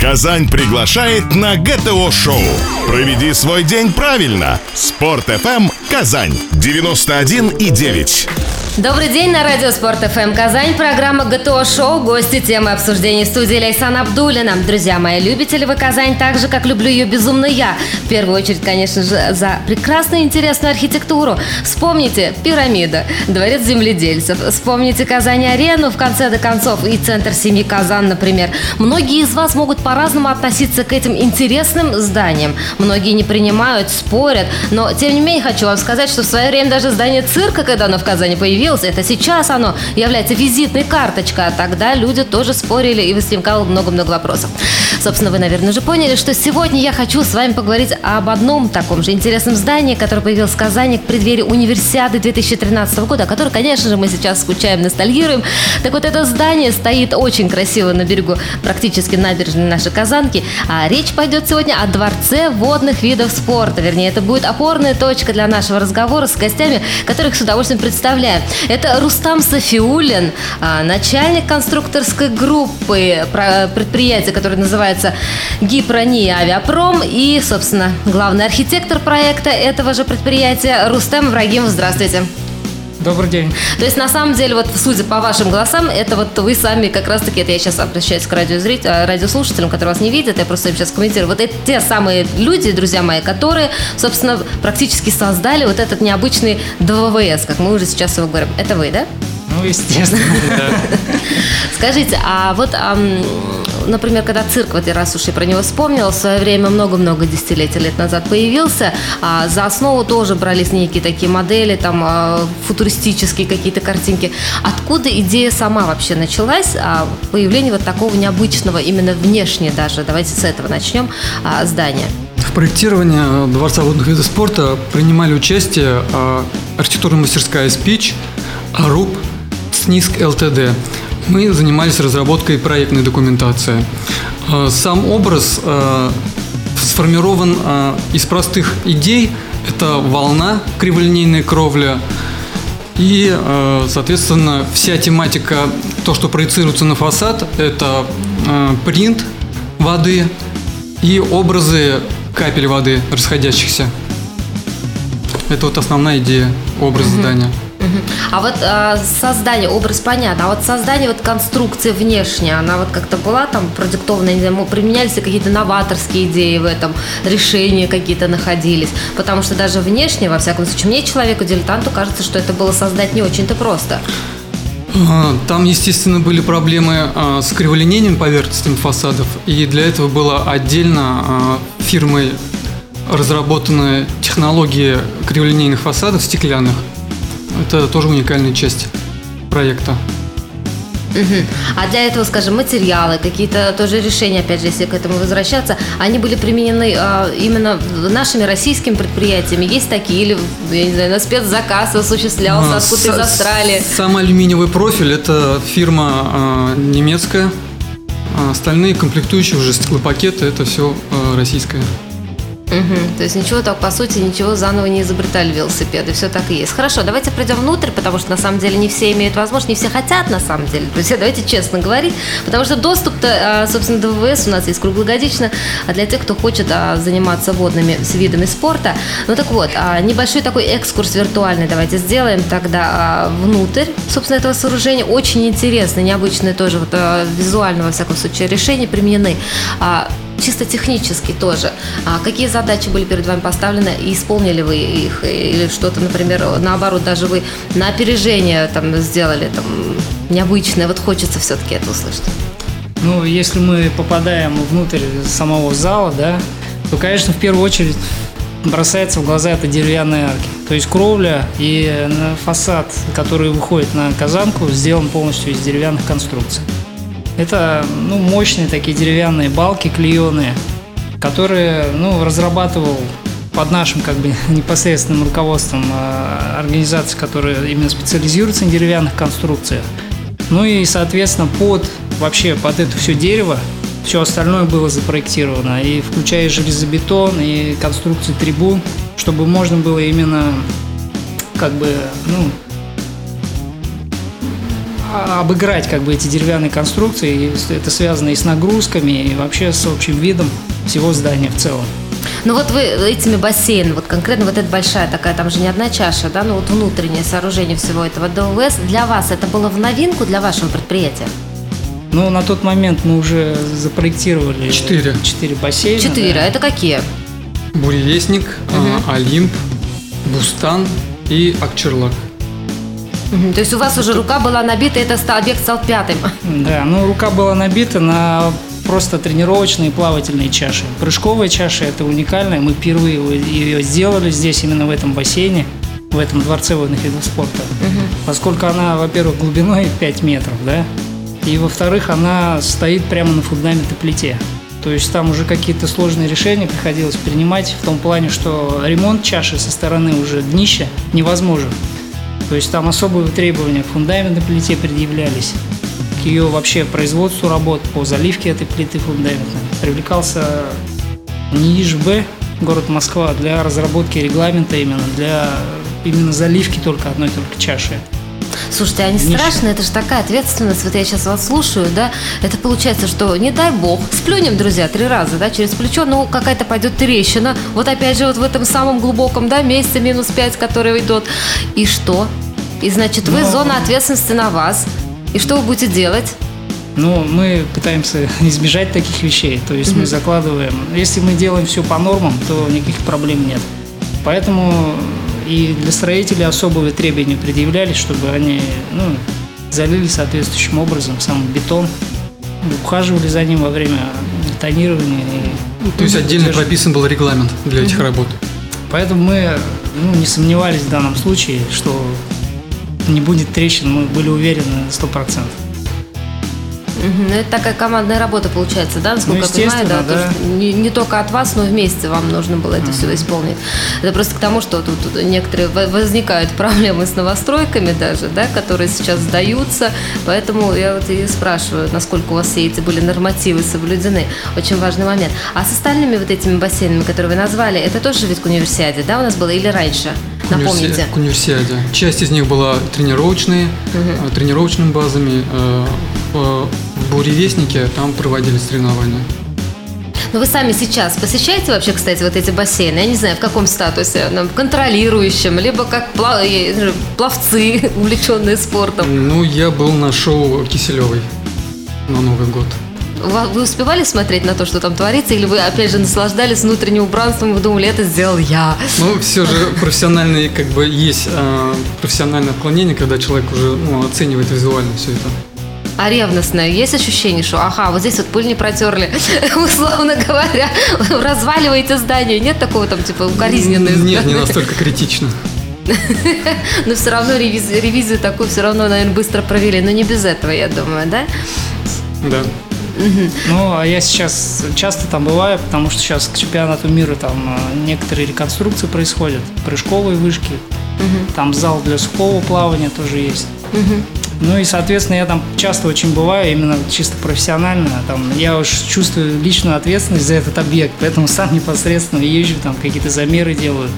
Казань приглашает на ГТО-шоу. Проведи свой день правильно. Спорт FM Казань 91 и 9. Добрый день на радио Спорт ФМ Казань. Программа ГТО Шоу. Гости темы обсуждений в студии Лейсан Абдулина. Друзья мои, любите ли вы Казань так же, как люблю ее безумно я? В первую очередь, конечно же, за прекрасную интересную архитектуру. Вспомните пирамида, дворец земледельцев. Вспомните Казань-арену в конце до концов и центр семьи Казан, например. Многие из вас могут по-разному относиться к этим интересным зданиям. Многие не принимают, спорят. Но, тем не менее, хочу вам сказать, что в свое время даже здание цирка, когда оно в Казани появилось, появилось, это сейчас оно является визитной карточкой, а тогда люди тоже спорили и возникало много-много вопросов. Собственно, вы, наверное, уже поняли, что сегодня я хочу с вами поговорить об одном таком же интересном здании, которое появилось в Казани к преддверии универсиады 2013 года, о которой, конечно же, мы сейчас скучаем, ностальгируем. Так вот, это здание стоит очень красиво на берегу практически набережной нашей Казанки, а речь пойдет сегодня о Дворце водных видов спорта. Вернее, это будет опорная точка для нашего разговора с гостями, которых с удовольствием представляю. Это Рустам Софиулин, а, начальник конструкторской группы предприятия, которое называется Гипрони Авиапром и, собственно, главный архитектор проекта этого же предприятия Рустам Врагимов. Здравствуйте. Добрый день. То есть, на самом деле, вот судя по вашим голосам, это вот вы сами как раз-таки, это я сейчас обращаюсь к радиозрителям, э, радиослушателям, которые вас не видят, я просто им сейчас комментирую. Вот это те самые люди, друзья мои, которые, собственно, практически создали вот этот необычный ДВВС, как мы уже сейчас его говорим. Это вы, да? Ну, естественно, да. Скажите, а вот например, когда цирк, вот раз уж я про него вспомнила, в свое время много-много десятилетий лет назад появился, а за основу тоже брались некие такие модели, там а, футуристические какие-то картинки. Откуда идея сама вообще началась, а, появление вот такого необычного, именно внешне даже, давайте с этого начнем, а, здания? В проектировании Дворца водных видов спорта принимали участие архитектурная мастерская «Спич», «Аруб», «СНИСК ЛТД» мы занимались разработкой проектной документации. Э, сам образ э, сформирован э, из простых идей. Это волна, криволинейная кровля, и, соответственно, вся тематика, то, что проецируется на фасад, это принт воды и образы капель воды расходящихся. Это вот основная идея образа угу. здания. А вот э, создание, образ понятно, а вот создание вот конструкции внешняя, она вот как-то была там продиктована, не знаю, применялись ли какие-то новаторские идеи в этом, решения какие-то находились, потому что даже внешне, во всяком случае, мне, человеку, дилетанту, кажется, что это было создать не очень-то просто. А, там, естественно, были проблемы а, с криволинейным поверхностями фасадов, и для этого было отдельно фирмой разработаны технологии криволинейных фасадов стеклянных. Это тоже уникальная часть проекта. Угу. А для этого, скажем, материалы, какие-то тоже решения, опять же, если к этому возвращаться, они были применены э, именно нашими российскими предприятиями. Есть такие, или, я не знаю, на спецзаказ осуществлялся а, откуда из Австралии? Сам алюминиевый профиль – это фирма э, немецкая. А остальные комплектующие уже стеклопакеты – это все э, российское. Угу. То есть ничего так, по сути, ничего заново не изобретали велосипеды, все так и есть. Хорошо, давайте пройдем внутрь, потому что на самом деле не все имеют возможность, не все хотят на самом деле. Друзья, давайте честно говорить, потому что доступ-то, а, собственно, до ВВС у нас есть круглогодично, а для тех, кто хочет а, заниматься водными видами спорта. Ну так вот, а, небольшой такой экскурс виртуальный давайте сделаем тогда внутрь, собственно, этого сооружения. Очень интересно, необычные тоже вот визуально, во всяком случае, решения применены чисто технически тоже. А какие задачи были перед вами поставлены и исполнили вы их? Или что-то, например, наоборот, даже вы на опережение там сделали там необычное? Вот хочется все-таки это услышать. Ну, если мы попадаем внутрь самого зала, да, то, конечно, в первую очередь бросается в глаза это деревянные арки. То есть кровля и фасад, который выходит на казанку, сделан полностью из деревянных конструкций. Это ну, мощные такие деревянные балки клееные, которые ну, разрабатывал под нашим как бы непосредственным руководством э, организации, которая именно специализируется на деревянных конструкциях. Ну и, соответственно, под вообще под это все дерево все остальное было запроектировано, и включая железобетон, и конструкции трибун, чтобы можно было именно как бы, ну, а, обыграть как бы эти деревянные конструкции. Это связано и с нагрузками, и вообще с общим видом всего здания в целом. Ну вот вы этими бассейнами, вот конкретно вот эта большая такая, там же не одна чаша, да, ну вот внутреннее сооружение всего этого ДВС, для вас это было в новинку для вашего предприятия? Ну, на тот момент мы уже запроектировали Четыре. четыре бассейна. Четыре, да. а это какие? Буревестник, а, Олимп, Бустан и Акчерлак. То есть у вас уже рука была набита, и это объект стал пятым. Да, ну рука была набита на просто тренировочные плавательные чаши. Прыжковая чаша это уникальная. Мы впервые ее сделали здесь, именно в этом бассейне, в этом дворце водных видов спорта. Поскольку она, во-первых, глубиной 5 метров, да, и во-вторых, она стоит прямо на фундаментной плите. То есть там уже какие-то сложные решения приходилось принимать в том плане, что ремонт чаши со стороны уже днища невозможен. То есть там особые требования к фундаментной плите предъявлялись, к ее вообще производству работ по заливке этой плиты фундаментной. Привлекался НИИЖБ, город Москва, для разработки регламента именно, для именно заливки только одной только чаши. Слушайте, а не Нищий. страшно? Это же такая ответственность. Вот я сейчас вас слушаю, да? Это получается, что не дай бог, сплюнем, друзья, три раза, да, через плечо, ну, какая-то пойдет трещина. Вот опять же, вот в этом самом глубоком, да, месте минус 5, который идет. И что? И значит, вы, Ну. зона ответственности на вас. И что вы будете делать? Но мы пытаемся избежать таких вещей. То есть мы закладываем, если мы делаем все по нормам, то никаких проблем нет. Поэтому и для строителей особые требования предъявлялись, чтобы они ну, залили соответствующим образом сам бетон, ухаживали за ним во время бетонирования. и То есть отдельно удерживали. прописан был регламент для этих работ. Поэтому мы ну, не сомневались в данном случае, что не будет трещин, мы были уверены на 100%. Ну, это такая командная работа получается, да, насколько Ну, я понимаю, да, то, да. что не, не только от вас, но вместе вам нужно было это все исполнить. Это просто к тому, что тут, тут некоторые во- возникают проблемы с новостройками даже, да, которые сейчас сдаются, поэтому я вот и спрашиваю, насколько у вас все эти были нормативы соблюдены. Очень важный момент. А с остальными вот этими бассейнами, которые вы назвали, это тоже ведь к универсиаде, да, у нас было или раньше? Напомните. К универсиаде. Часть из них была тренировочные, э, тренировочными базами. Э, буревестнике там проводились соревнования. Но вы сами сейчас посещаете вообще, кстати, вот эти бассейны? Я не знаю, в каком статусе, ну, контролирующем, либо как знаю, пловцы, увлеченные спортом. Ну, я был на шоу Киселевой на Новый год. Вы успевали смотреть на то, что там творится, или вы, опять же, наслаждались внутренним убранством, вы думали, это сделал я? Ну, все же профессиональные, как бы, есть э, профессиональное отклонение, когда человек уже ну, оценивает визуально все это. А ревностное, есть ощущение, что, ага, вот здесь вот пыль не протерли, условно говоря, разваливаете здание, нет такого там, типа, укоризненной Нет, не настолько критично. Но все равно ревизию, ревизию такую все равно, наверное, быстро провели, но не без этого, я думаю, да? Да. Ну, а я сейчас часто там бываю, потому что сейчас к чемпионату мира там э, некоторые реконструкции происходят, прыжковые вышки, там зал для сухого плавания тоже есть. Ну и, соответственно, я там часто очень бываю, именно чисто профессионально. Там, я уж чувствую личную ответственность за этот объект, поэтому сам непосредственно езжу, там какие-то замеры делаю,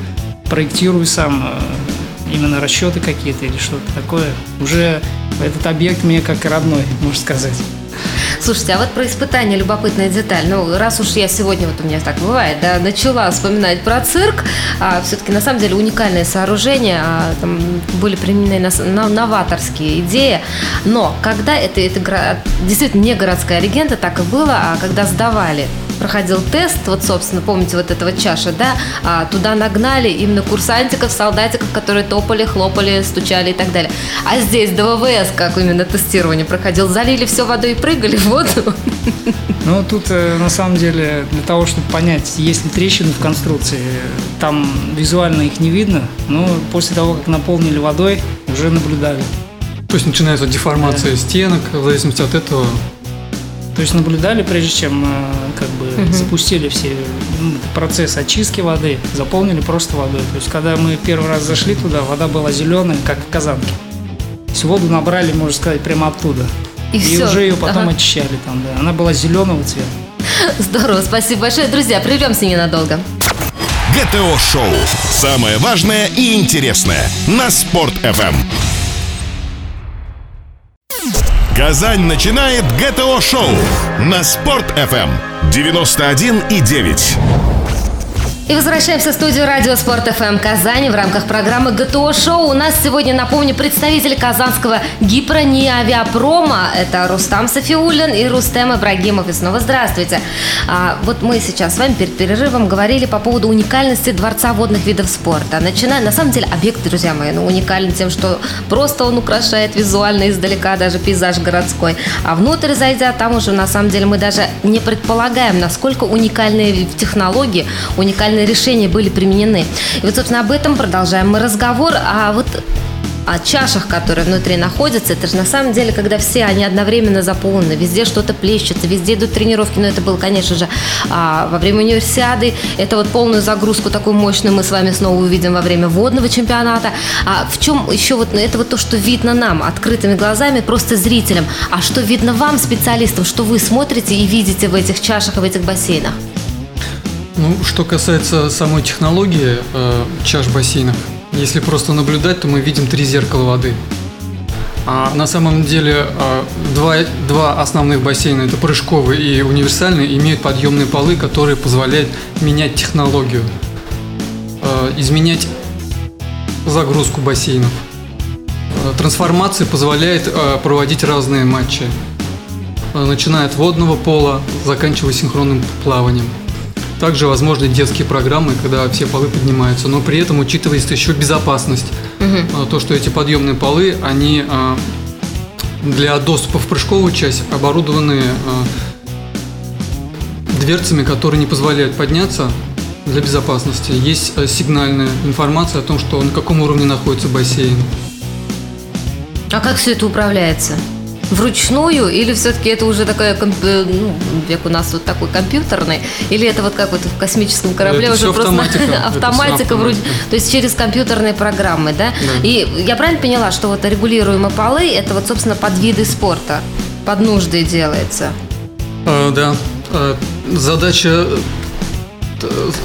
проектирую сам э, именно расчеты какие-то или что-то такое. Уже этот объект мне как родной, можно сказать. Слушайте, а вот про испытание любопытная деталь. Ну, раз уж я сегодня, вот у меня так бывает, да, начала вспоминать про цирк, а все-таки на самом деле уникальное сооружение, а, там были применены новаторские идеи. Но когда это, это действительно не городская легенда, так и было, а когда сдавали проходил тест, вот, собственно, помните вот этого чаша, да, а, туда нагнали именно курсантиков, солдатиков, которые топали, хлопали, стучали и так далее. А здесь ДВВС, как именно тестирование проходил, залили все водой и прыгали в воду. Ну, тут э, на самом деле для того, чтобы понять, есть ли трещины в конструкции, там визуально их не видно, но после того, как наполнили водой, уже наблюдали. То есть начинается деформация стенок, в зависимости от этого. То есть наблюдали, прежде чем э, как бы запустили все процесс очистки воды, заполнили просто водой. То есть когда мы первый раз зашли туда, вода была зеленая, как в казанке. Есть воду набрали, можно сказать, прямо оттуда. И всё. уже ее потом Ага. очищали там, да. Она была зеленого цвета. Здорово, спасибо большое. Друзья, прервемся ненадолго. ГТО-шоу. Самое важное и интересное на Спорт-ФМ. Казань начинает ГТО-шоу на Спорт-ФМ 91,9. И возвращаемся в студию радио Спорт ФМ Казани в рамках программы ГТО Шоу. У нас сегодня, напомню, представитель казанского Гипрониавиапрома. Это Рустам Софиулин и Рустем Ибрагимов. И снова здравствуйте. А, вот мы сейчас с вами перед перерывом говорили по поводу уникальности Дворца водных видов спорта. Начиная, на самом деле, объект, друзья мои, ну, уникален тем, что просто он украшает визуально издалека даже пейзаж городской. А внутрь зайдя, там уже, на самом деле, мы даже не предполагаем, насколько уникальные технологии, уникальные правильные решения были применены. И вот, собственно, об этом продолжаем мы разговор. А вот о чашах, которые внутри находятся, это же на самом деле, когда все они одновременно заполнены, везде что-то плещется, везде идут тренировки, но это было, конечно же, а, во время универсиады, это вот полную загрузку такую мощную мы с вами снова увидим во время водного чемпионата. А в чем еще вот это вот то, что видно нам открытыми глазами, просто зрителям, а что видно вам, специалистам, что вы смотрите и видите в этих чашах в этих бассейнах? Ну, что касается самой технологии э, чаш бассейнов, если просто наблюдать, то мы видим три зеркала воды. А на самом деле э, два, два основных бассейна, это прыжковый и универсальный, имеют подъемные полы, которые позволяют менять технологию, э, изменять загрузку бассейнов. Э, трансформация позволяет э, проводить разные матчи, э, начиная от водного пола, заканчивая синхронным плаванием. Также возможны детские программы, когда все полы поднимаются, но при этом учитывается еще безопасность. Угу. То, что эти подъемные полы, они а, для доступа в прыжковую часть оборудованы а, дверцами, которые не позволяют подняться для безопасности. Есть сигнальная информация о том, что на каком уровне находится бассейн. А как все это управляется? Вручную, или все-таки это уже такая, э, ну, век у нас вот такой компьютерный, или это вот как вот в космическом корабле это уже просто автоматика, автоматика вроде, то есть через компьютерные программы, да? да? И я правильно поняла, что вот регулируемые полы, это вот, собственно, под виды спорта, под нужды делается? А, да. А, задача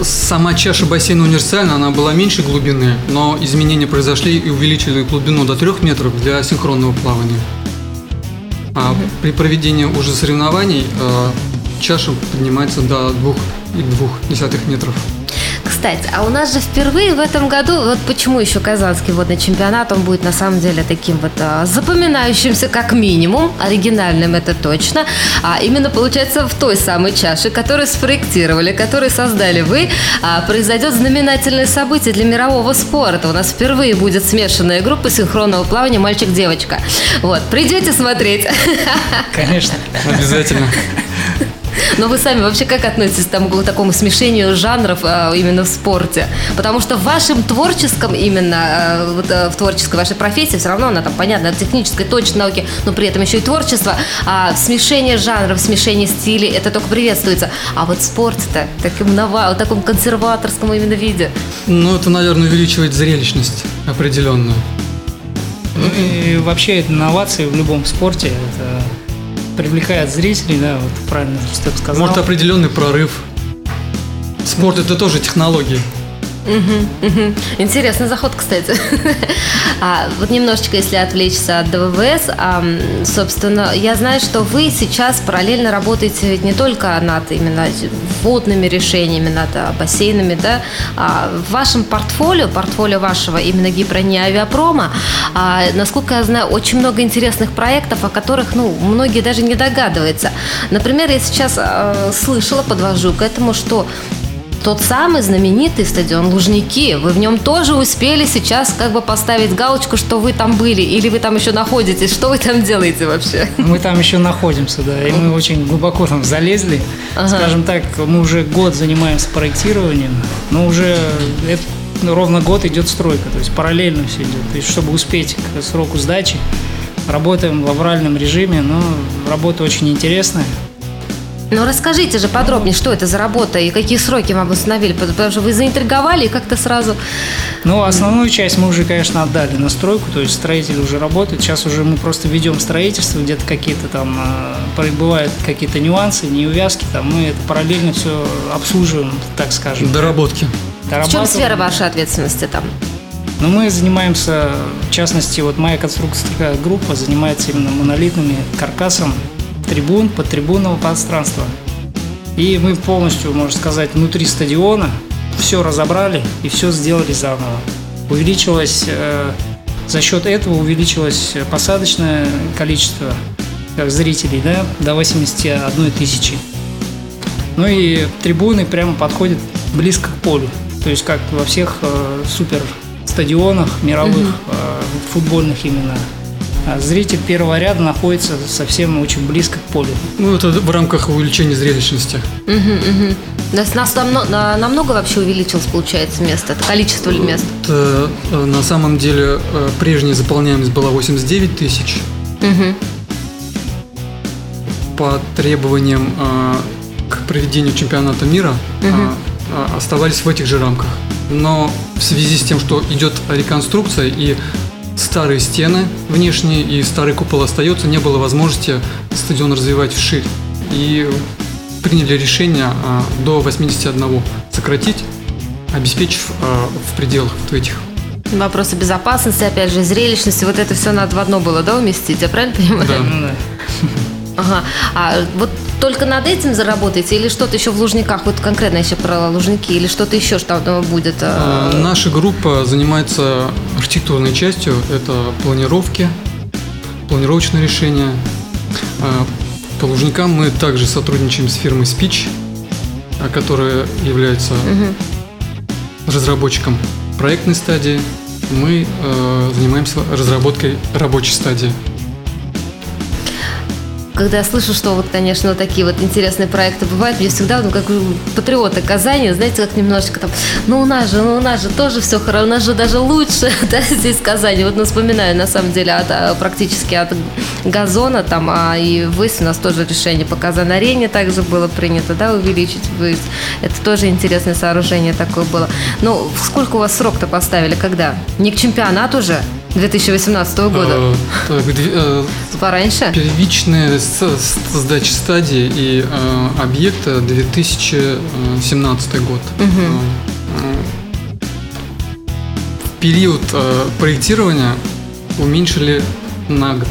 сама чаша бассейна универсальна, она была меньше глубины, но изменения произошли и увеличили глубину до 3 метров для синхронного плавания. А при проведении уже соревнований э, чаша поднимается до 2,2 метров. Кстати, а у нас же впервые в этом году, вот почему еще Казанский водный чемпионат, он будет на самом деле таким вот а, запоминающимся как минимум, оригинальным это точно, а именно получается в той самой чаше, которую спроектировали, которую создали вы, а, произойдет знаменательное событие для мирового спорта. У нас впервые будет смешанная группа синхронного плавания мальчик-девочка. Вот, придете смотреть? Конечно. Обязательно. Но вы сами вообще как относитесь там, к такому смешению жанров а, именно в спорте? Потому что в вашем творческом именно, а, вот, а, в творческой вашей профессии, все равно она там, понятно, технической, точной науки, но при этом еще и творчество, а смешение жанров, смешение стилей, это только приветствуется. А вот спорт-то таким нова, в таком консерваторском именно виде. Ну, это, наверное, увеличивает зрелищность определенную. Ну и вообще инновации в любом спорте это привлекает зрителей, да, вот правильно ты сказал. Может, определенный прорыв. Спорт это тоже технологии. Угу. Интересный заход, кстати. а, вот немножечко, если отвлечься от ДВВС, а, собственно, я знаю, что вы сейчас параллельно работаете ведь не только над именно водными решениями, над а, бассейнами, да, а в вашем портфолио, портфолио вашего именно гипрони авиапрома, а, насколько я знаю, очень много интересных проектов, о которых, ну, многие даже не догадываются. Например, я сейчас а, слышала, подвожу к этому, что тот самый знаменитый стадион Лужники. Вы в нем тоже успели сейчас как бы поставить галочку, что вы там были, или вы там еще находитесь? Что вы там делаете вообще? Мы там еще находимся, да, и мы очень глубоко там залезли. Ага. Скажем так, мы уже год занимаемся проектированием, но уже это, ну, ровно год идет стройка, то есть параллельно все идет. То есть, чтобы успеть к сроку сдачи, работаем в авральном режиме, но работа очень интересная. Ну расскажите же подробнее, что это за работа и какие сроки вам установили, потому что вы заинтриговали и как-то сразу... Ну, основную часть мы уже, конечно, отдали на стройку, то есть строители уже работают. Сейчас уже мы просто ведем строительство, где-то какие-то там э, бывают какие-то нюансы, неувязки, там мы это параллельно все обслуживаем, так скажем. Доработки. В чем сфера вашей ответственности там? Но мы занимаемся, в частности, вот моя конструкторская группа занимается именно монолитными каркасом трибун, подтрибунного пространства. И мы полностью, можно сказать, внутри стадиона все разобрали и все сделали заново. Увеличилось, э, за счет этого увеличилось посадочное количество как зрителей да, до 81 тысячи. Ну и трибуны прямо подходят близко к полю. То есть как во всех э, супер стадионах мировых, угу. э, футбольных именно. А зритель первого ряда находится совсем очень близко к полю. Ну, это в рамках увеличения зрелищности. Угу, угу. То есть нас намного, намного вообще увеличилось, получается, место, это количество мест? Это, на самом деле, э, прежняя заполняемость была 89 тысяч. Угу. По требованиям э, к проведению чемпионата мира угу. оставались в этих же рамках. Но в связи с тем, что идет реконструкция и старые стены внешние и старый купол остается, не было возможности стадион развивать вширь. И приняли решение а, до 81 сократить, обеспечив а, в пределах вот этих Вопросы безопасности, опять же, зрелищности, вот это все надо в одно было, да, уместить, я правильно понимаю? Да. Ну да. Ага. А вот только над этим заработаете или что-то еще в Лужниках, вот конкретно еще про Лужники, или что-то еще что будет? А, наша группа занимается архитектурной частью, это планировки, планировочные решения. А, по Лужникам мы также сотрудничаем с фирмой Speech, которая является угу. разработчиком проектной стадии. Мы э, занимаемся разработкой рабочей стадии когда я слышу, что вот, конечно, такие вот интересные проекты бывают, мне всегда, ну, как патриоты Казани, знаете, как немножечко там, ну, у нас же, ну, у нас же тоже все хорошо, у нас же даже лучше, да, здесь Казани. Вот, ну, вспоминаю, на самом деле, от, а, практически от газона там, а и высь у нас тоже решение по Казан-арене также было принято, да, увеличить высь. Это тоже интересное сооружение такое было. Ну, сколько у вас срок-то поставили, когда? Не к чемпионату же? 2018 года. Э, э, Пораньше? Первичная сдача стадии и э, объекта 2017 год. В период проектирования уменьшили на год.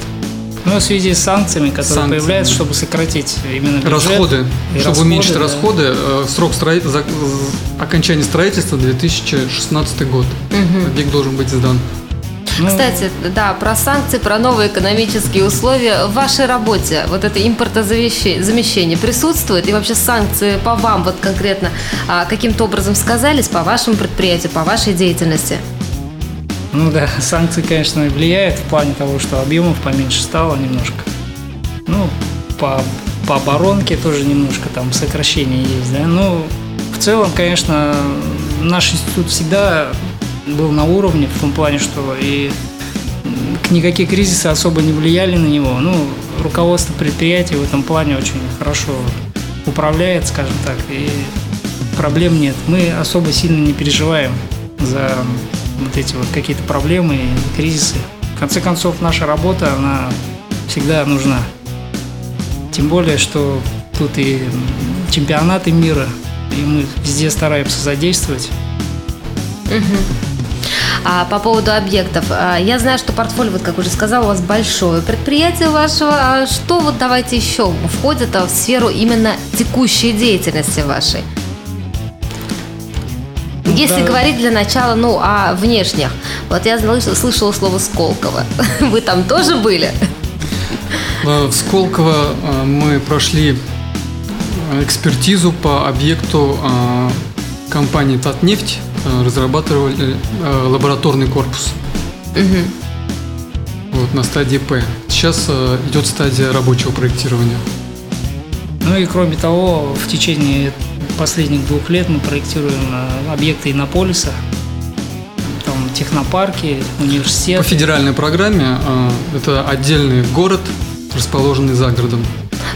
Ну, в связи с санкциями, которые санкциями. появляются, чтобы сократить именно бюджет. Расходы. Чтобы расходы, уменьшить да. расходы, срок строи... окончания строительства 2016 год. Угу. Объект должен быть сдан. Ну... Кстати, да, про санкции, про новые экономические условия в вашей работе. Вот это импортозамещение присутствует? И вообще санкции по вам вот конкретно а, каким-то образом сказались по вашему предприятию, по вашей деятельности? Ну да, санкции, конечно, влияют в плане того, что объемов поменьше стало немножко. Ну, по, по оборонке тоже немножко там сокращение есть, да. Ну, в целом, конечно, наш институт всегда был на уровне в том плане, что и никакие кризисы особо не влияли на него. Ну, руководство предприятия в этом плане очень хорошо управляет, скажем так, и проблем нет. Мы особо сильно не переживаем за вот эти вот какие-то проблемы и кризисы. В конце концов, наша работа, она всегда нужна. Тем более, что тут и чемпионаты мира, и мы везде стараемся задействовать. Угу. А по поводу объектов, а, я знаю, что портфолио, вот как уже сказала, у вас большое предприятие вашего. А что вот давайте еще входит в сферу именно текущей деятельности вашей? Если да. говорить для начала, ну, о внешних. Вот я слышала слово Сколково. Вы там тоже были? В Сколково а, мы прошли экспертизу по объекту а, компании «Татнефть». Э, разрабатывали э, лабораторный корпус. Угу. Вот на стадии П. Сейчас э, идет стадия рабочего проектирования. Ну и кроме того, в течение последних двух лет мы проектируем объекты Иннополиса, там технопарки, университеты. По федеральной программе это отдельный город, расположенный за городом.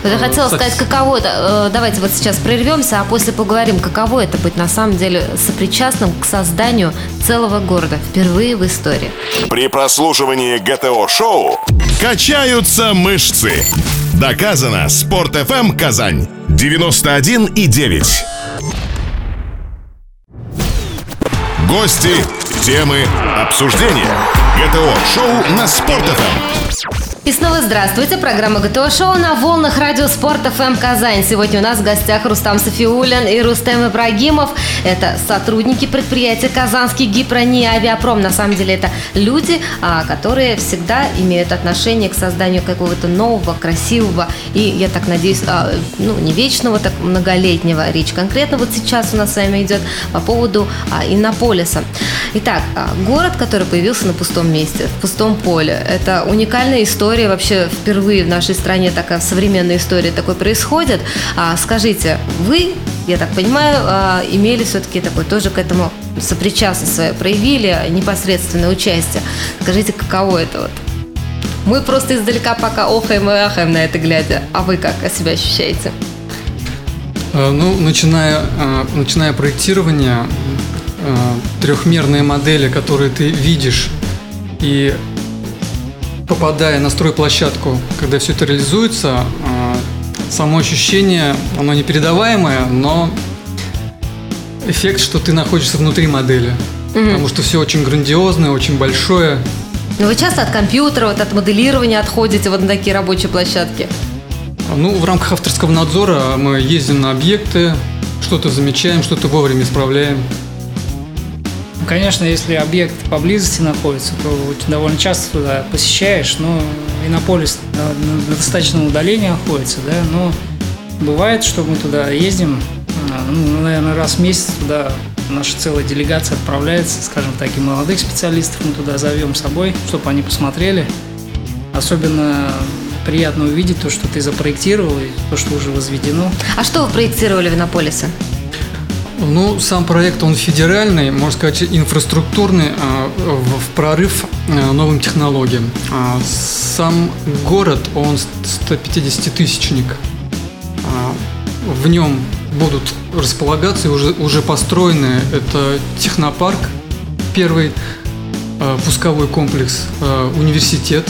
Я хотела сказать, каково это. Э, давайте вот сейчас прервемся, а после поговорим, каково это быть на самом деле сопричастным к созданию целого города впервые в истории. При прослушивании ГТО-шоу качаются мышцы. Доказано. Спорт FM Казань 91 и 9. Гости, темы, обсуждения. ГТО-шоу на Спорт.ФМ. И снова здравствуйте. Программа ГТО Шоу на волнах радио Спорт ФМ Казань. Сегодня у нас в гостях Рустам Софиулин и Рустем Ибрагимов. Это сотрудники предприятия Казанский гипрони авиапром. На самом деле это люди, а, которые всегда имеют отношение к созданию какого-то нового, красивого и, я так надеюсь, а, ну, не вечного, так многолетнего. Речь конкретно вот сейчас у нас с вами идет по поводу а, Иннополиса. Итак, город, который появился на пустом месте, в пустом поле. Это уникальная история история вообще впервые в нашей стране такая современная история такой происходит. А, скажите, вы, я так понимаю, а, имели все-таки такой тоже к этому сопричастность свою, проявили непосредственное участие. Скажите, каково это вот? Мы просто издалека пока охаем и ахаем на это глядя. А вы как себя ощущаете? А, ну, начиная, а, начиная проектирование, а, трехмерные модели, которые ты видишь, и попадая на стройплощадку, когда все это реализуется, а, само ощущение, оно непередаваемое, но эффект, что ты находишься внутри модели. Угу. Потому что все очень грандиозное, очень большое. Но вы часто от компьютера, вот от моделирования отходите вот на такие рабочие площадки? Ну, в рамках авторского надзора мы ездим на объекты, что-то замечаем, что-то вовремя исправляем. Конечно, если объект поблизости находится, то довольно часто туда посещаешь, но Иннополис на достаточном удалении находится, да, но бывает, что мы туда ездим, а, ну, наверное, раз в месяц туда наша целая делегация отправляется, скажем так, и молодых специалистов мы туда зовем с собой, чтобы они посмотрели. Особенно приятно увидеть то, что ты запроектировал, и то, что уже возведено. А что вы проектировали в Иннополисе? Ну, сам проект, он федеральный, можно сказать, инфраструктурный, а, в прорыв а, новым технологиям. А, сам город, он 150-тысячник. В нем будут располагаться уже, уже построены это технопарк, первый пусковой комплекс, университет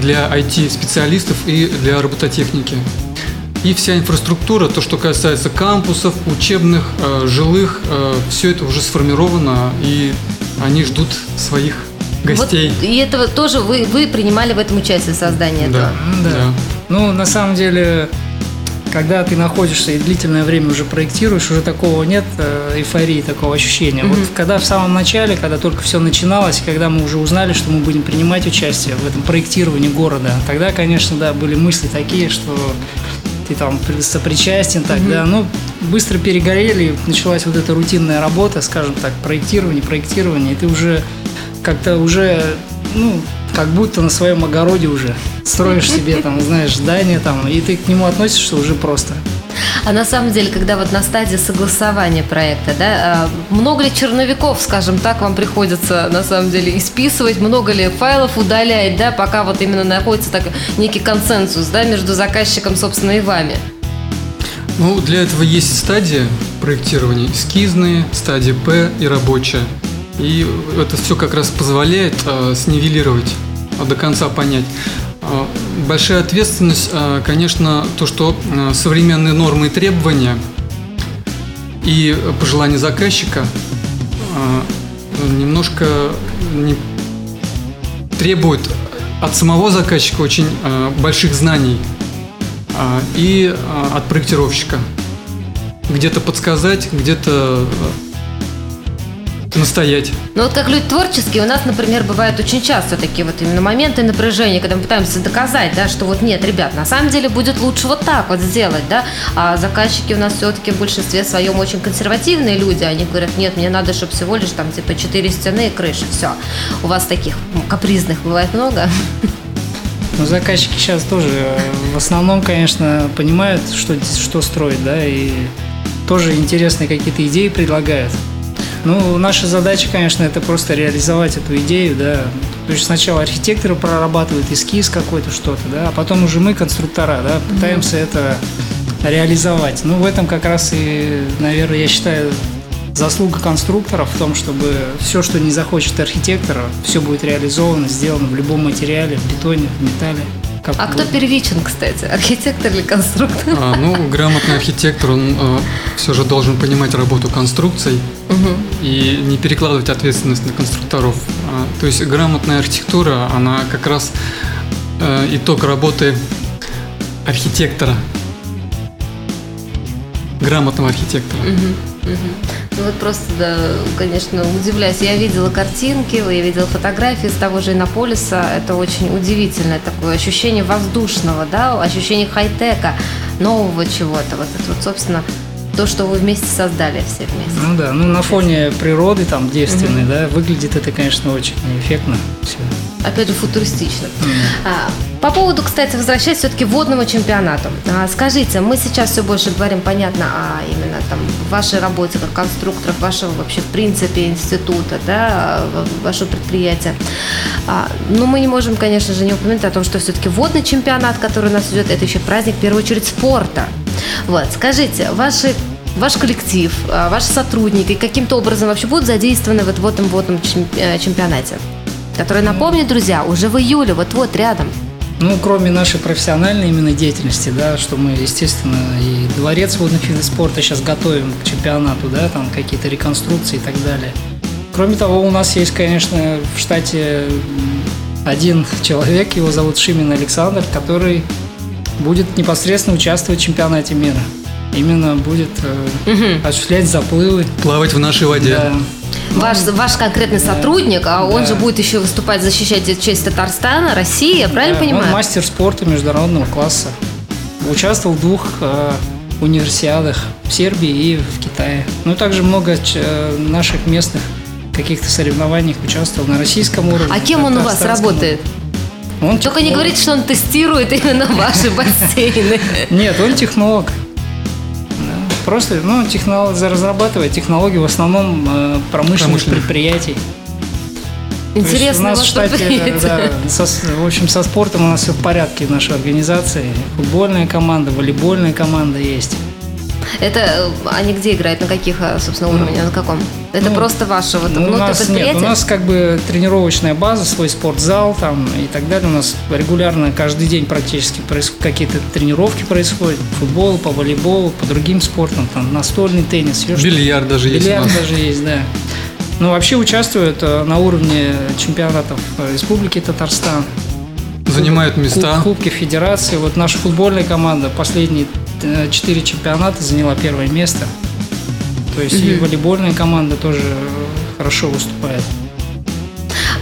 для IT-специалистов и для робототехники и вся инфраструктура, то, что касается кампусов, учебных, э, жилых, э, все это уже сформировано, и они ждут своих гостей. Вот, и этого тоже вы, вы принимали в этом участие создания да, этого? Да. да. Ну, на самом деле, когда ты находишься и длительное время уже проектируешь, уже такого нет э, эйфории, такого ощущения. Mm-hmm. Вот когда в самом начале, когда только все начиналось, когда мы уже узнали, что мы будем принимать участие в этом проектировании города, тогда, конечно, да, были мысли такие, что ты там сопричастен тогда. Mm-hmm. Ну, быстро перегорели, началась вот эта рутинная работа, скажем так, проектирование, проектирование, и ты уже как-то уже, ну, как будто на своем огороде уже строишь себе там, знаешь, здание там, и ты к нему относишься уже просто. А на самом деле, когда вот на стадии согласования проекта, да, а, много ли черновиков, скажем так, вам приходится на самом деле исписывать, много ли файлов удалять, да, пока вот именно находится так некий консенсус, да, между заказчиком, собственно, и вами? Ну, для этого есть стадии проектирования, эскизные, стадия П и рабочая. И это все как раз позволяет э, снивелировать, а до конца понять. А, большая ответственность, а, конечно, то, что а, современные нормы и требования и пожелания заказчика немножко не требуют от самого заказчика очень больших знаний и от проектировщика. Где-то подсказать, где-то настоять. Ну вот как люди творческие, у нас, например, бывают очень часто такие вот именно моменты напряжения, когда мы пытаемся доказать, да, что вот нет, ребят, на самом деле будет лучше вот так вот сделать, да, а заказчики у нас все-таки в большинстве своем очень консервативные люди, они говорят, нет, мне надо, чтобы всего лишь там типа четыре стены и крыша, все. У вас таких капризных бывает много? Ну, заказчики сейчас тоже в основном, конечно, понимают, что, что строить, да, и тоже интересные какие-то идеи предлагают. Ну, наша задача, конечно, это просто реализовать эту идею, да. То есть сначала архитекторы прорабатывают эскиз какой-то, что-то, да, а потом уже мы, конструктора, да, пытаемся mm-hmm. это реализовать. Ну, в этом как раз и, наверное, я считаю, заслуга конструкторов в том, чтобы все, что не захочет архитектор, все будет реализовано, сделано в любом материале, в бетоне, в металле. Как А кто первичен, кстати, архитектор или конструктор? А, ну, грамотный архитектор, он э, все же должен понимать работу конструкций и не перекладывать ответственность на конструкторов. А, то есть грамотная архитектура, она как раз э, итог работы архитектора, грамотного архитектора. Ну вот просто, да, конечно, удивляюсь. Я видела картинки, я видела фотографии с того же Иннополиса. Это очень удивительное такое ощущение воздушного, да, ощущение хай-тека, нового чего-то. Вот это вот, собственно, то, что вы вместе создали все вместе. Ну да, ну на фоне природы там девственной, да, выглядит это, конечно, очень эффектно. Все. Опять же, футуристично. А, по поводу, кстати, возвращаясь все-таки водному чемпионату. А, скажите, мы сейчас все больше говорим, понятно, о именно там вашей работе как конструкторов, вашего вообще в принципе института, да, вашего предприятия. А, но мы не можем, конечно же, не упомянуть о том, что все-таки водный чемпионат, который у нас идет, это еще праздник, в первую очередь, спорта. Вот, скажите, ваши Ваш коллектив, ваши сотрудники каким-то образом вообще будут задействованы вот в этом водном э, чемпионате? Который, напомню, друзья, уже в июле, вот-вот рядом. Ну, кроме нашей профессиональной именно деятельности, да, что мы, естественно, и дворец водных видов спорта сейчас готовим к чемпионату, да, там какие-то реконструкции и так далее. Кроме того, у нас есть, конечно, в штате один человек, его зовут Шимин Александр, который будет непосредственно участвовать в чемпионате мира. Именно будет э, осуществлять заплывы. Плавать в нашей воде. Да. Ваш, ваш конкретный сотрудник, а он Да. же будет еще выступать, защищать честь Татарстана, России, я правильно Да, понимаю? Он мастер спорта международного класса. Участвовал в двух э, универсиадах в Сербии и в Китае. Ну, также много ч- э, наших местных каких-то соревнованиях участвовал на российском уровне. А кем он у вас работает? Он Только не технолог. говорите, что он тестирует именно ваши бассейны. Нет, он технолог. Просто, ну, технолог, разрабатывает технологии в основном э, промышленных Промышленных. предприятий. Интересно, у нас в штате, да, со- в общем, со спортом у нас все в порядке в нашей организации. Футбольная команда, волейбольная команда есть. Это э, они где играют? На каких, а, собственно, уровне? На каком? Это ну, просто ваше вот Ну, у нас нет, у нас как бы тренировочная база, свой спортзал там и так далее. У нас регулярно каждый день практически проис- какие-то тренировки происходят. По футболу, по волейболу, по другим спортам, там настольный теннис. Бильярд даже есть у Бильярд даже есть, да. Ну, вообще участвуют э, на уровне чемпионатов э, Республики Татарстан. Занимают Куб- места. Кубки Федерации. Вот наша футбольная команда последние э, четыре чемпионата заняла первое место. То есть и волейбольная команда тоже хорошо выступает.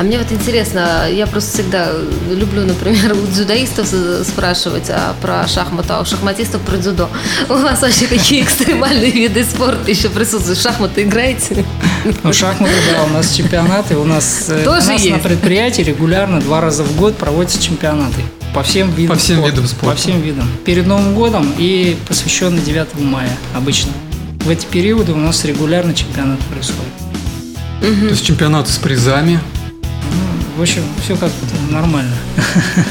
А мне вот интересно, я просто всегда люблю, например, у дзюдоистов спрашивать а, про шахматы, а у шахматистов про дзюдо. У вас вообще какие экстремальные виды спорта еще присутствуют? Шахматы играете? Ну, шахматы, да, у нас чемпионаты. У нас, э, Тоже у нас на есть? предприятии регулярно два раза в год проводятся чемпионаты. По всем видам По всем спорта. видам спорта. По всем видам. Перед Новым годом и посвященный 9 мая обычно. В эти периоды у нас регулярно чемпионат происходит. То есть чемпионаты с призами. В общем, все как нормально.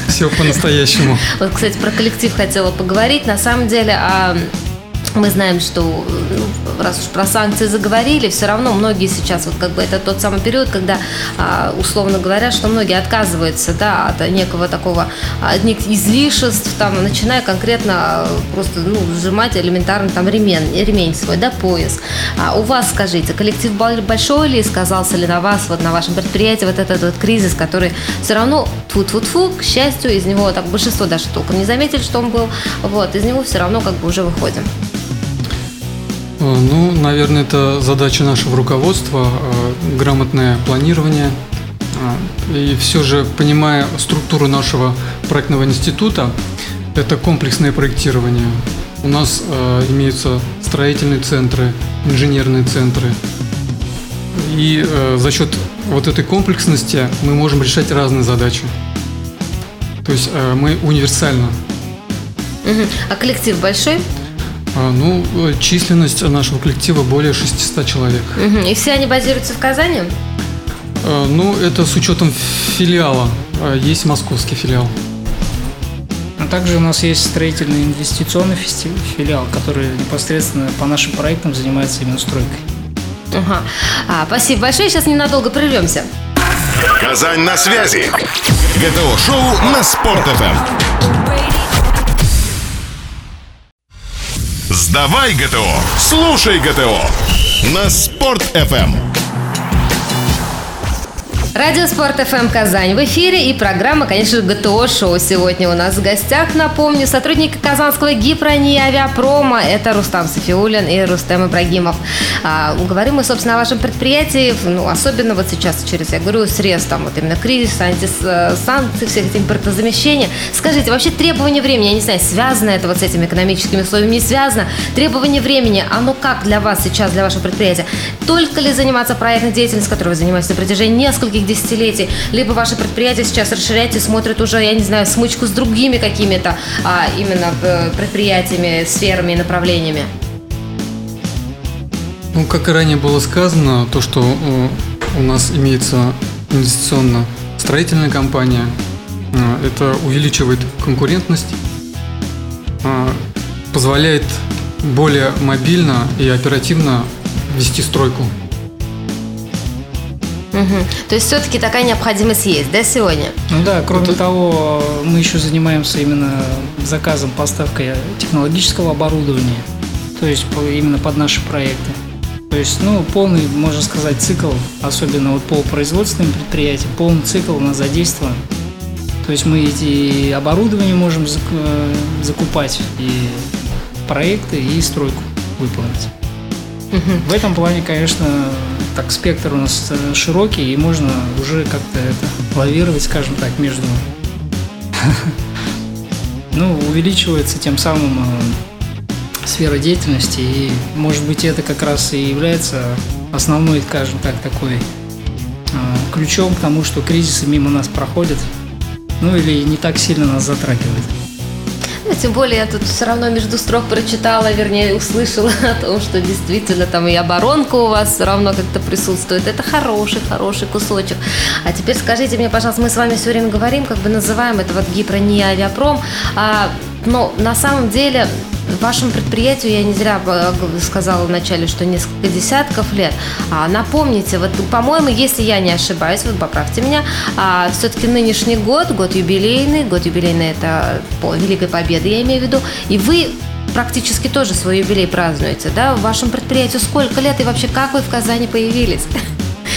Все по-настоящему. Вот, кстати, про коллектив хотела поговорить. На самом деле, а, мы знаем, что ну, раз уж про санкции заговорили, все равно многие сейчас, вот как бы это тот самый период, когда, а, условно говоря, что многие отказываются да, от некого такого, от неких излишеств, там, начиная конкретно а, просто ну, сжимать элементарно там ремень, ремень свой, да, пояс. А у вас, скажите, коллектив бол- большой ли, сказался ли на вас, вот на вашем предприятии вот этот вот кризис, который все равно, тфу тфу тфу к счастью, из него так большинство даже толком не заметили, что он был, вот, из него все равно как бы уже выходим. Э, Ну, наверное, это задача нашего руководства, э, грамотное планирование. А, И все же, понимая структуру нашего проектного института, это комплексное проектирование. У нас имеются строительные центры, инженерные центры. И за счет вот этой комплексности мы можем решать разные задачи. То есть мы универсально. А коллектив большой? А, Ну, э, численность нашего коллектива более 600 человек. Мгм. И все они базируются в Казани? Э, Ну, это с учетом филиала. Э, Есть московский филиал. А также у нас есть строительный инвестиционный филиал, который непосредственно по нашим проектам занимается именно стройкой. Ага. А, спасибо большое. Сейчас ненадолго прервемся. Казань на связи. ГТО-шоу на Спорт.ФМ. Сдавай ГТО, слушай ГТО на Спорт.ФМ. Радио Спорт ФМ Казань в эфире и программа, конечно, ГТО Шоу. Сегодня у нас в гостях, напомню, сотрудники Казанского Гипрониавиапрома. Это Рустам Софиулин и Рустем Ибрагимов. А, говорим мы, собственно, о вашем предприятии, ну, особенно вот сейчас через, я говорю, срез, там, вот именно кризис, антисанкции, всех этих импортозамещения. Скажите, вообще требование времени, я не знаю, связано это вот с этими экономическими условиями, не связано? Требование времени, оно как для вас сейчас, для вашего предприятия? Только ли заниматься проектной деятельностью, которой вы занимаетесь на протяжении нескольких десятилетий, либо ваше предприятие сейчас расширяете, смотрит уже, я не знаю, смычку с другими какими-то а, именно э, предприятиями, сферами и направлениями? Ну, как и ранее было сказано, то, что э, у нас имеется инвестиционно-строительная компания, э, это увеличивает конкурентность, позволяет более мобильно и оперативно вести стройку. Угу. То есть все-таки такая необходимость есть, да, сегодня? Ну да, кроме вот. того, мы еще занимаемся именно заказом, поставкой технологического оборудования, то есть именно под наши проекты. То есть, ну, полный, можно сказать, цикл, особенно вот по производственным предприятиям, полный цикл на задействован. То есть мы эти оборудования можем э, закупать и проекты, и стройку выполнить. В этом плане, конечно, так спектр у нас э, широкий, и можно уже как-то это лавировать, скажем так, между... Ну, увеличивается тем самым э, сфера деятельности, и, может быть, это как раз и является основной, скажем так, такой э, ключом к тому, что кризисы мимо нас проходят, ну или не так сильно нас затрагивают. Ну, тем более я тут все равно между строк прочитала, вернее, услышала о том, что действительно там и оборонка у вас все равно как-то присутствует. Это хороший, хороший кусочек. А теперь скажите мне, пожалуйста, мы с вами все время говорим, как бы называем это вот гипро не авиапром, а, но на самом деле Вашему предприятию я не зря э, сказала вначале, что несколько десятков лет. А напомните, вот, по-моему, если я не ошибаюсь, вы поправьте меня, а, все-таки нынешний год, год юбилейный, год юбилейный это по Великой Победы, я имею в виду, и вы практически тоже свой юбилей празднуете, да? В вашем предприятии сколько лет и вообще как вы в Казани появились?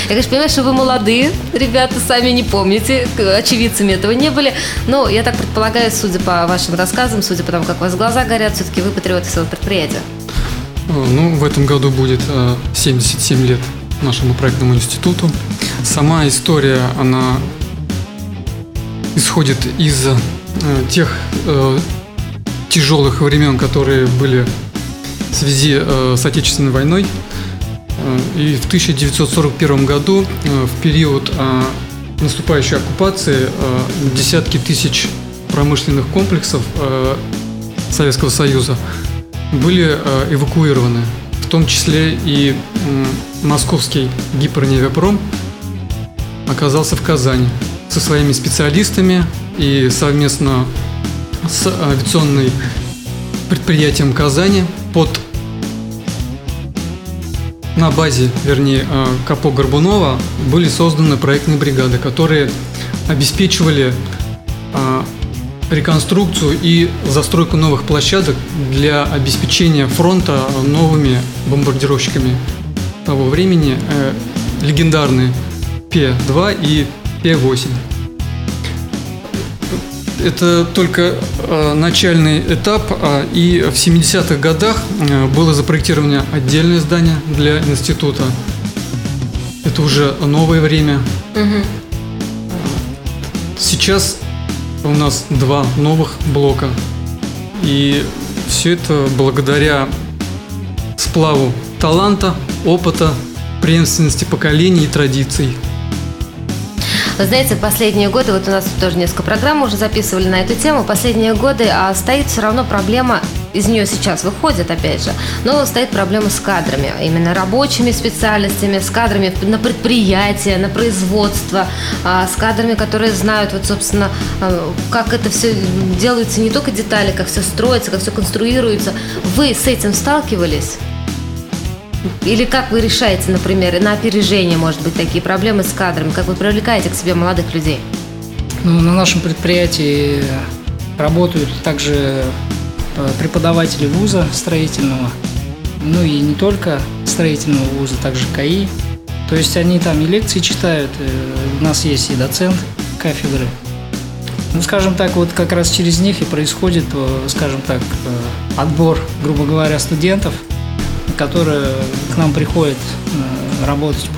Я, конечно, понимаю, что вы молодые, ребята, сами не помните, очевидцами этого не были. Но я так предполагаю, судя по вашим рассказам, судя по тому, как у вас глаза горят, все-таки вы патриоты своего предприятия. Ну, в этом году будет 77 э, лет нашему проектному институту. Сама история, она исходит из э, тех тяжелых времен, которые были в связи с Отечественной войной. Э, и в 1941 году, э, в период э, наступающей оккупации, десятки тысяч промышленных комплексов Советского Союза были эвакуированы, в том числе и московский гиперневиапром оказался в Казани со своими специалистами и совместно с авиационным предприятием Казани под на базе, вернее, э, КАПО Горбунова были созданы проектные бригады, которые обеспечивали э, реконструкцию и застройку новых площадок для обеспечения фронта новыми бомбардировщиками того времени, э, легендарные Пе-2 и Пе-8 это только э, начальный этап, э, и в 70-х годах э, было запроектировано отдельное здание для института. Это уже новое время. Угу. Сейчас у нас два новых блока. И все это благодаря сплаву таланта, опыта, преемственности поколений и традиций. Вы знаете, последние годы, вот у нас тоже несколько программ уже записывали на эту тему, последние годы а стоит все равно проблема из нее сейчас выходит, опять же, но стоит проблема с кадрами, именно рабочими специальностями, с кадрами на предприятия, на производство, а, с кадрами, которые знают, вот, собственно, а, как это все делается, не только детали, как все строится, как все конструируется. Вы с этим сталкивались? Или как вы решаете, например, на опережение, может быть, такие проблемы с кадрами? Как вы привлекаете к себе молодых людей? Ну, на нашем предприятии работают также э, преподаватели вуза строительного, ну и не только строительного вуза, также КАИ. То есть они там и лекции читают, э, у нас есть и доцент кафедры. Ну, скажем так, вот как раз через них и происходит, э, скажем так, отбор, грубо говоря, студентов, которые к нам приходят работать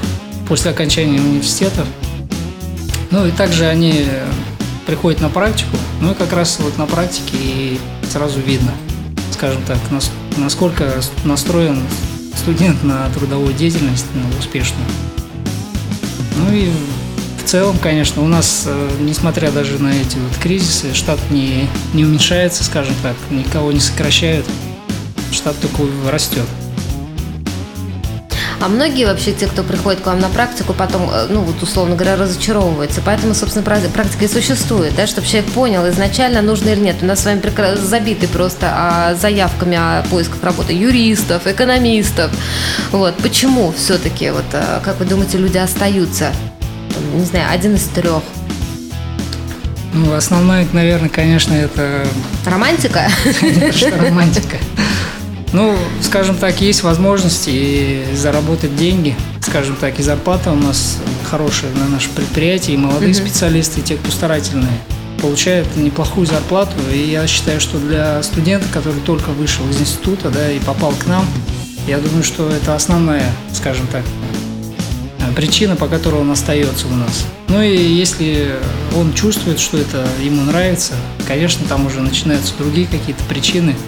после окончания университета. Ну и также они приходят на практику, ну и как раз вот на практике и сразу видно, скажем так, насколько настроен студент на трудовую деятельность, на успешную. Ну и в целом, конечно, у нас, э, несмотря даже на эти вот кризисы, штат не, не уменьшается, скажем так, никого не сокращают, штат только растет. А многие вообще те, кто приходит к вам на практику, потом, э, ну вот условно говоря, разочаровываются. Поэтому, собственно, практика и существует, да, чтобы человек понял изначально нужно или нет. У нас с вами забиты просто а, заявками о поисках работы юристов, экономистов. Вот. Почему все-таки, вот, э, как вы думаете, люди остаются? Не знаю, один из трех. Ну, основная, наверное, конечно, это... Романтика? Романтика. Ну, скажем так, есть возможности и заработать деньги. Скажем так, и зарплата у нас хорошая на нашем предприятии, и молодые угу. специалисты, и те, кто старательные, получают неплохую зарплату. И я считаю, что для студента, который только вышел из института да, и попал к нам, я думаю, что это основная, скажем так, причина, по которой он остается у нас. Ну и если он чувствует, что это ему нравится, конечно, там уже начинаются другие какие-то причины –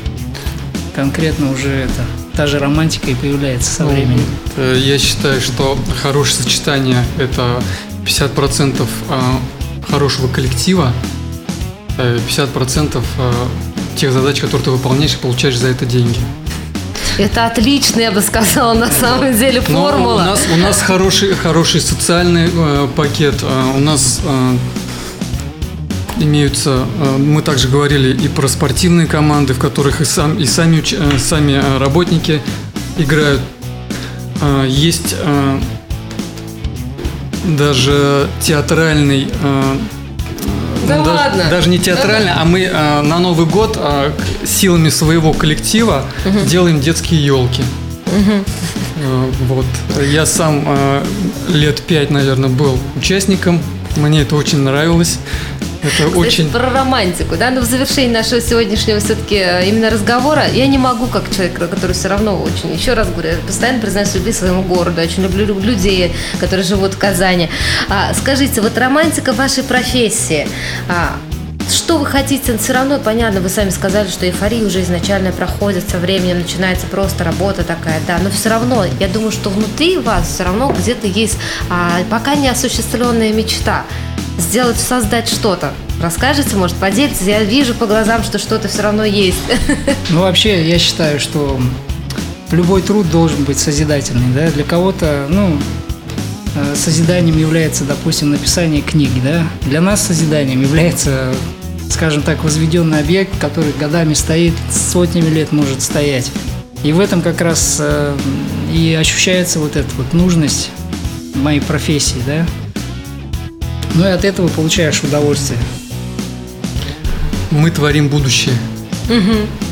конкретно уже это та же романтика и появляется со ну, временем. Э, я считаю, что хорошее сочетание – это 50% а, хорошего коллектива, 50% э, тех задач, которые ты выполняешь и получаешь за это деньги. Это отлично, я бы сказала, на самом деле формула. Но у нас, у нас хороший, хороший социальный э, пакет, э, у нас э, имеются, э, мы также говорили и про спортивные команды, в которых и, сам, и сами, э, сами э, работники играют. Есть даже театральный да даже, ладно. даже не театральный, а мы на Новый год силами своего коллектива угу. делаем детские елки. Угу. Вот. Я сам лет пять, наверное, был участником. Мне это очень нравилось. Это Кстати, очень... Про романтику, да, но в завершении нашего сегодняшнего все-таки э, именно разговора я не могу, как человек, который все равно очень, еще раз говорю, я постоянно признаюсь любви своему городу, очень люблю людей, которые живут в Казани. А, скажите, вот романтика вашей профессии, а, что вы хотите? Все равно, понятно, вы сами сказали, что эйфория уже изначально проходит, со временем начинается просто работа такая, да, но все равно, я думаю, что внутри вас все равно где-то есть а, пока не осуществленная мечта сделать, создать что-то. Расскажете, может, поделитесь? Я вижу по глазам, что что-то все равно есть. Ну, вообще, я считаю, что любой труд должен быть созидательный, да, для кого-то, ну, э, созиданием является, допустим, написание книги, да, для нас созиданием является, скажем так, возведенный объект, который годами стоит, сотнями лет может стоять. И в этом как раз э, и ощущается вот эта вот нужность моей профессии, да, ну и от этого получаешь удовольствие. Мы творим будущее. Угу.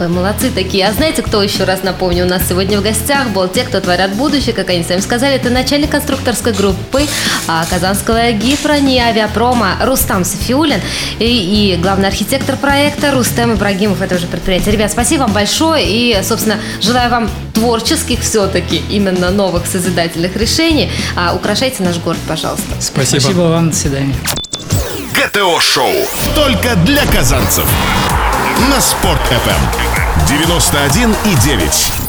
Ой, молодцы такие. А знаете, кто еще раз напомню, у нас сегодня в гостях был те, кто творят будущее, как они сами сказали. Это начальник конструкторской группы а, Казанского Гифрони Авиапрома Рустам Софиулин и, и главный архитектор проекта Рустем Ибрагимов этого же предприятия. Ребят, спасибо вам большое и, собственно, желаю вам творческих все-таки именно новых созидательных решений. А, украшайте наш город, пожалуйста. Спасибо. Спасибо вам. До свидания. ГТО-шоу. Только для казанцев. На Спорт-ФМ. 91 и 9.